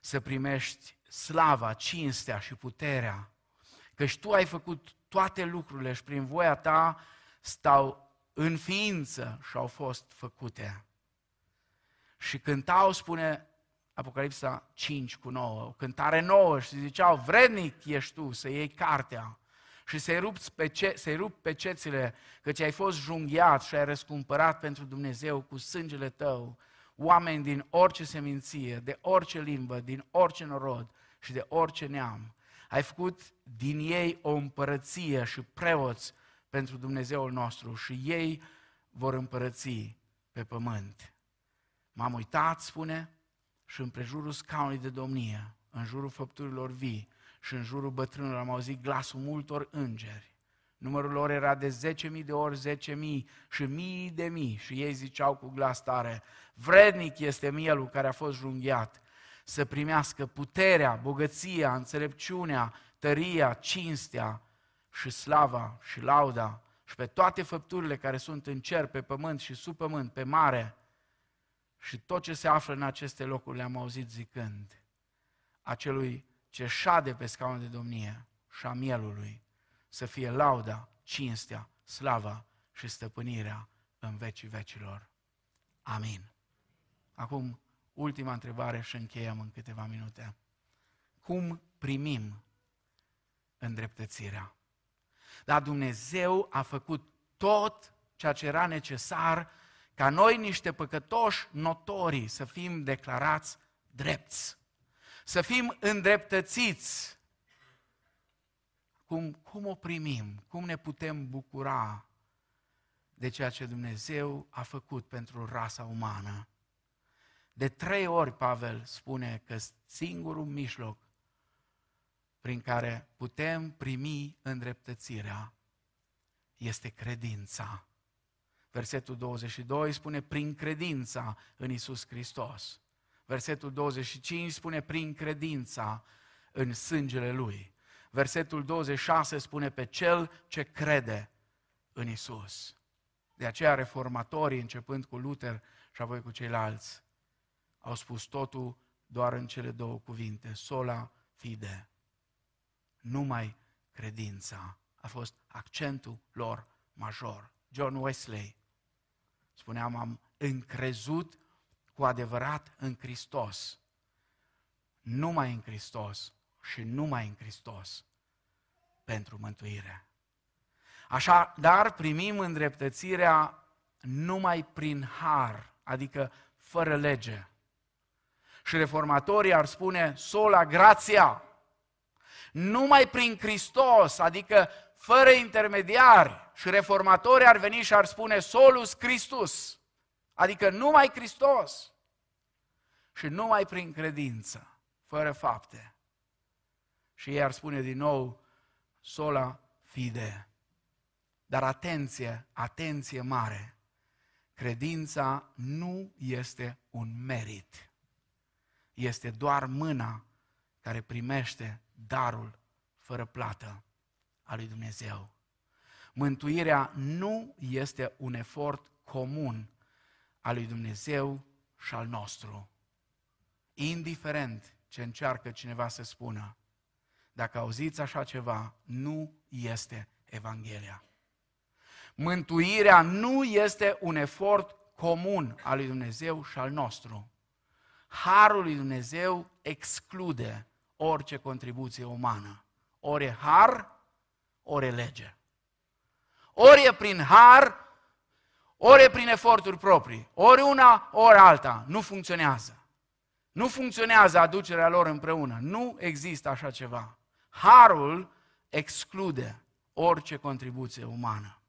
să primești slava, cinstea și puterea, căci Tu ai făcut toate lucrurile și prin voia Ta stau în ființă și au fost făcute. Și cântau, spune Apocalipsa 5 cu 9, o cântare nouă și ziceau, vrednic ești tu să iei cartea și să-i rupți pe, ce, să rup pe cețile, căci ai fost junghiat și ai răscumpărat pentru Dumnezeu cu sângele tău oameni din orice seminție, de orice limbă, din orice norod și de orice neam. Ai făcut din ei o împărăție și preoți pentru Dumnezeul nostru și ei vor împărăți pe pământ. M-am uitat, spune, și în prejurul scaunului de domnie, în jurul făpturilor vii și în jurul bătrânilor am auzit glasul multor îngeri. Numărul lor era de 10.000 de ori 10.000 și mii de mii și ei ziceau cu glas tare, vrednic este mielul care a fost junghiat să primească puterea, bogăția, înțelepciunea, tăria, cinstea și slava și lauda și pe toate făpturile care sunt în cer, pe pământ și sub pământ, pe mare, și tot ce se află în aceste locuri le-am auzit zicând, acelui ce șade pe scaunul de domnie și a mielului, să fie lauda, cinstea, slava și stăpânirea în vecii vecilor. Amin. Acum, ultima întrebare și încheiem în câteva minute. Cum primim îndreptățirea? Dar Dumnezeu a făcut tot ceea ce era necesar ca noi, niște păcătoși notorii, să fim declarați drepți, să fim îndreptățiți. Cum, cum o primim? Cum ne putem bucura de ceea ce Dumnezeu a făcut pentru rasa umană? De trei ori Pavel spune că singurul mijloc prin care putem primi îndreptățirea este credința. Versetul 22 spune prin credința în Isus Hristos. Versetul 25 spune prin credința în sângele Lui. Versetul 26 spune pe cel ce crede în Isus. De aceea reformatorii, începând cu Luther și apoi cu ceilalți, au spus totul doar în cele două cuvinte, sola fide. Numai credința a fost accentul lor major. John Wesley spuneam, am încrezut cu adevărat în Hristos. Numai în Hristos și numai în Hristos pentru mântuire. Așa, dar primim îndreptățirea numai prin har, adică fără lege. Și reformatorii ar spune sola grația, numai prin Hristos, adică fără intermediari. Și reformatorii ar veni și ar spune solus Christus, adică numai Hristos. Și numai prin credință, fără fapte. Și ei ar spune din nou sola fide. Dar atenție, atenție mare. Credința nu este un merit. Este doar mâna care primește darul fără plată a lui Dumnezeu. Mântuirea nu este un efort comun al lui Dumnezeu și al nostru. Indiferent ce încearcă cineva să spună, dacă auziți așa ceva, nu este Evanghelia. Mântuirea nu este un efort comun al lui Dumnezeu și al nostru. Harul lui Dumnezeu exclude orice contribuție umană. Ori e har, ori e lege. Ori e prin har, ori e prin eforturi proprii. Ori una, ori alta. Nu funcționează. Nu funcționează aducerea lor împreună. Nu există așa ceva. Harul exclude orice contribuție umană.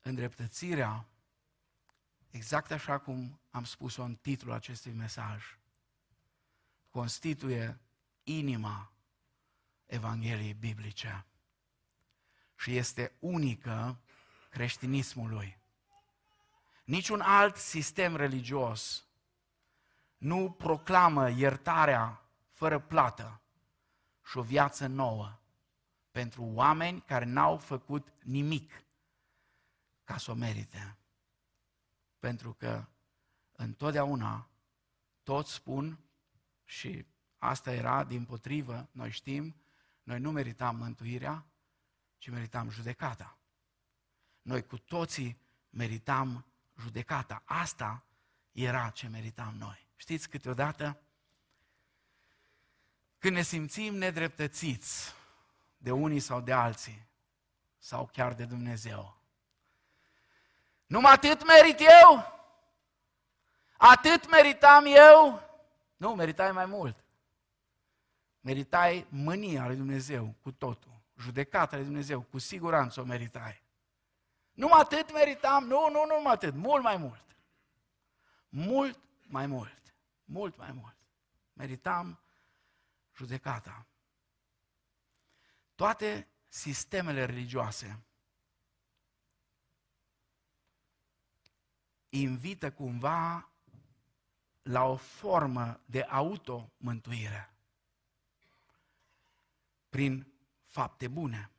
Îndreptățirea, exact așa cum am spus-o în titlul acestui mesaj, constituie inima Evangheliei biblice și este unică creștinismului. Niciun alt sistem religios nu proclamă iertarea fără plată și o viață nouă pentru oameni care n-au făcut nimic ca să o merite. Pentru că întotdeauna toți spun și asta era din potrivă, noi știm, noi nu meritam mântuirea, ci meritam judecata. Noi cu toții meritam judecata. Asta era ce meritam noi. Știți, câteodată, când ne simțim nedreptățiți de unii sau de alții, sau chiar de Dumnezeu, numai atât merit eu? Atât meritam eu? Nu, meritai mai mult. Meritai mânia lui Dumnezeu cu totul. Judecata lui Dumnezeu, cu siguranță o meritai. Numai atât meritam? Nu, nu, nu numai atât, mult mai mult. Mult mai mult. Mult mai mult. Meritam judecata. Toate sistemele religioase invită cumva la o formă de automântuire prin fapte bune.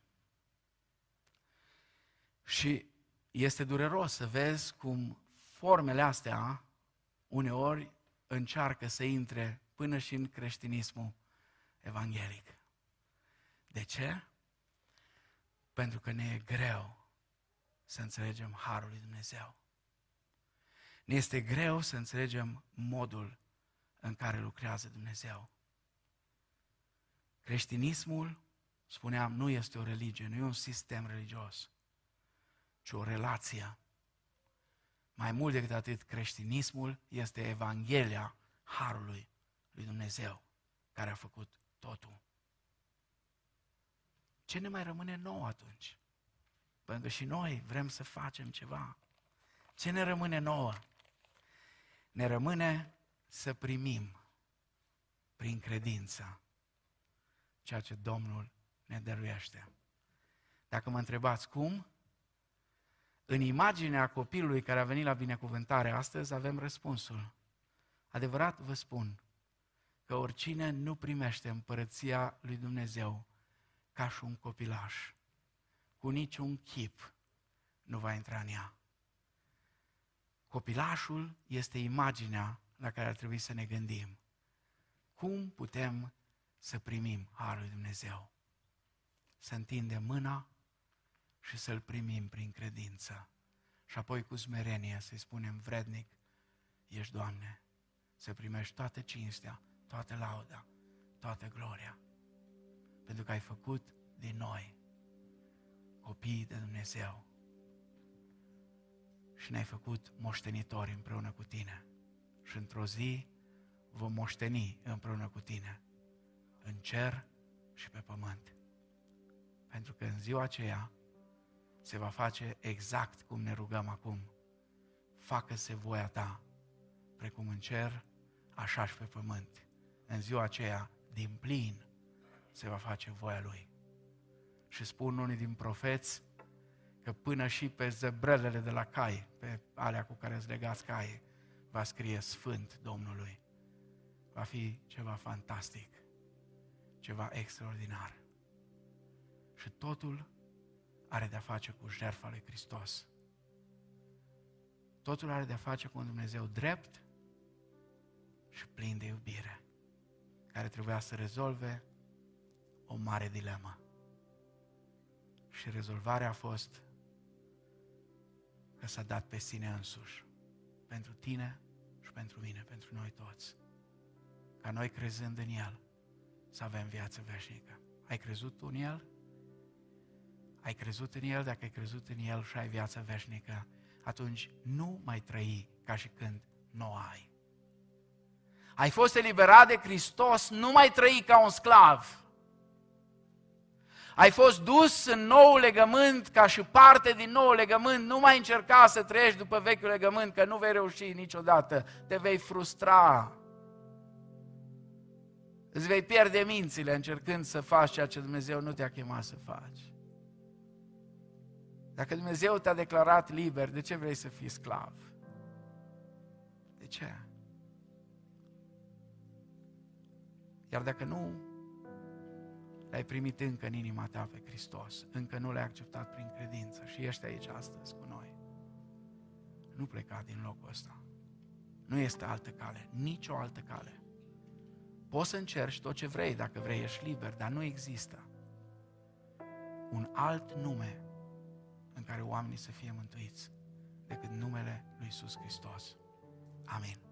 Și este dureros să vezi cum formele astea uneori încearcă să intre până și în creștinismul evanghelic. De ce? Pentru că ne e greu să înțelegem Harul lui Dumnezeu. Ne este greu să înțelegem modul în care lucrează Dumnezeu. Creștinismul, spuneam, nu este o religie, nu e un sistem religios, ci o relație. Mai mult decât atât, creștinismul este Evanghelia Harului lui Dumnezeu, care a făcut totul. Ce ne mai rămâne nou atunci? Pentru că și noi vrem să facem ceva. Ce ne rămâne nouă? Ne rămâne să primim prin credință ceea ce Domnul ne dăruiește. Dacă mă întrebați cum, în imaginea copilului care a venit la binecuvântare astăzi avem răspunsul. Adevărat vă spun că oricine nu primește împărăția lui Dumnezeu ca și un copilaș, cu niciun chip nu va intra în ea. Copilașul este imaginea la care ar trebui să ne gândim. Cum putem să primim Harul lui Dumnezeu? Să întindem mâna și să-L primim prin credință. Și apoi cu smerenie să-i spunem vrednic, ești Doamne, să primești toată cinstea, toată lauda, toată gloria. Pentru că ai făcut din noi copiii de Dumnezeu și ne-ai făcut moștenitori împreună cu tine. Și într-o zi vom moșteni împreună cu tine în cer și pe pământ. Pentru că în ziua aceea se va face exact cum ne rugăm acum. Facă-se voia ta, precum în cer, așa și pe pământ. În ziua aceea, din plin, se va face voia lui. Și spun unii din profeți că până și pe zăbrelele de la cai, pe alea cu care îți legați cai, va scrie Sfânt Domnului. Va fi ceva fantastic, ceva extraordinar. Și totul are de-a face cu jertfa lui Hristos. Totul are de-a face cu un Dumnezeu drept și plin de iubire, care trebuia să rezolve o mare dilemă. Și rezolvarea a fost că s-a dat pe sine însuși, pentru tine și pentru mine, pentru noi toți. Ca noi crezând în El să avem viață veșnică. Ai crezut tu în El? Ai crezut în El? Dacă ai crezut în El și ai viață veșnică, atunci nu mai trăi ca și când nu o ai. Ai fost eliberat de Hristos, nu mai trăi ca un sclav. Ai fost dus în nou legământ ca și parte din nou legământ. Nu mai încerca să trăiești după vechiul legământ, că nu vei reuși niciodată. Te vei frustra. Îți vei pierde mințile încercând să faci ceea ce Dumnezeu nu te-a chemat să faci. Dacă Dumnezeu te-a declarat liber, de ce vrei să fii sclav? De ce? Iar dacă nu l-ai primit încă în inima ta pe Hristos, încă nu l-ai acceptat prin credință și ești aici astăzi cu noi, nu pleca din locul ăsta. Nu este altă cale, nicio altă cale. Poți să încerci tot ce vrei, dacă vrei, ești liber, dar nu există un alt nume în care oamenii să fie mântuiți decât numele lui Iisus Hristos. Amin.